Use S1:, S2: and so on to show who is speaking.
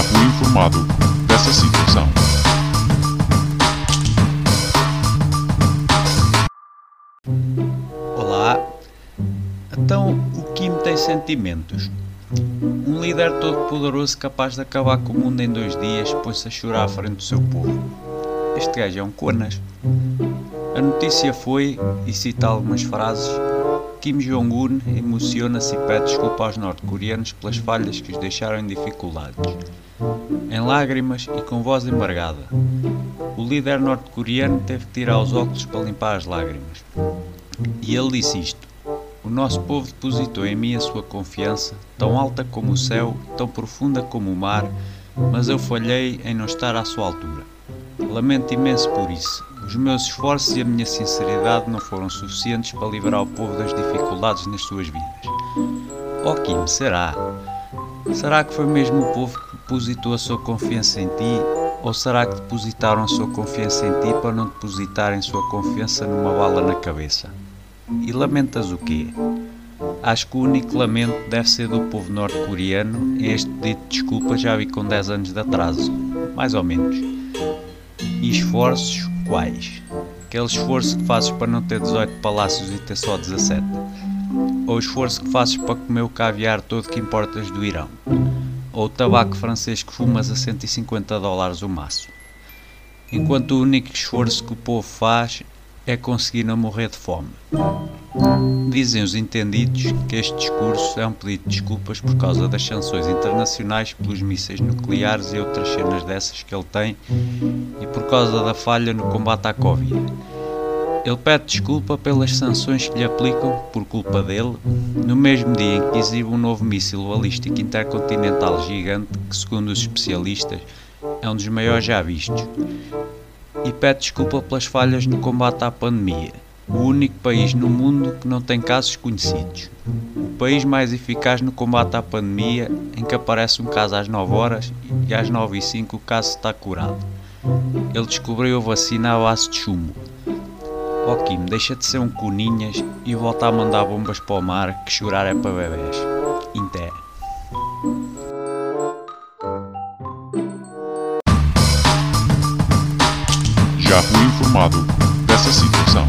S1: Fui informado dessa situação.
S2: Olá. Então, o Kim tem sentimentos. Um líder todo poderoso capaz de acabar com o mundo em dois dias põe-se a chorar à frente do seu povo. Este gajo é um conas. A notícia foi, e cita algumas frases, Kim Jong-un emociona-se e pede desculpa aos norte-coreanos pelas falhas que os deixaram em dificuldades. Em lágrimas e com voz embargada, o líder norte-coreano teve que tirar os óculos para limpar as lágrimas. E ele disse isto: O nosso povo depositou em mim a sua confiança, tão alta como o céu, tão profunda como o mar, mas eu falhei em não estar à sua altura. Lamento imenso por isso. Os meus esforços e a minha sinceridade não foram suficientes para livrar o povo das dificuldades nas suas vidas. Oh Kim, será? Será que foi mesmo o povo que depositou a sua confiança em ti? Ou será que depositaram a sua confiança em ti para não depositarem sua confiança numa bala na cabeça? E lamentas o quê? Acho que o único lamento deve ser do povo norte-coreano e este pedido de desculpa já vi com 10 anos de atraso, mais ou menos. E esforços quais? Aquele esforço que fazes para não ter 18 palácios e ter só 17? Ou o esforço que fazes para comer o caviar todo que importas do Irão? Ou o tabaco francês que fumas a 150 dólares o maço? Enquanto o único esforço que o povo faz é conseguir não morrer de fome. Dizem os entendidos que este discurso é um pedido de desculpas por causa das sanções internacionais pelos mísseis nucleares e outras cenas dessas que ele tem e por causa da falha no combate à Covid. Ele pede desculpa pelas sanções que lhe aplicam, por culpa dele, no mesmo dia em que exibe um novo míssil balístico intercontinental gigante que, segundo os especialistas, é um dos maiores já vistos. E pede desculpa pelas falhas no combate à pandemia, o único país no mundo que não tem casos conhecidos. O país mais eficaz no combate à pandemia, em que aparece um caso às 9 horas e às 9 e 5 o caso está curado. Ele descobriu a vacina à base de chumbo. Ó deixa de ser um coninhas e volta a mandar bombas para o mar, que chorar é para bebés. Inté.
S1: Já fui informado dessa situação.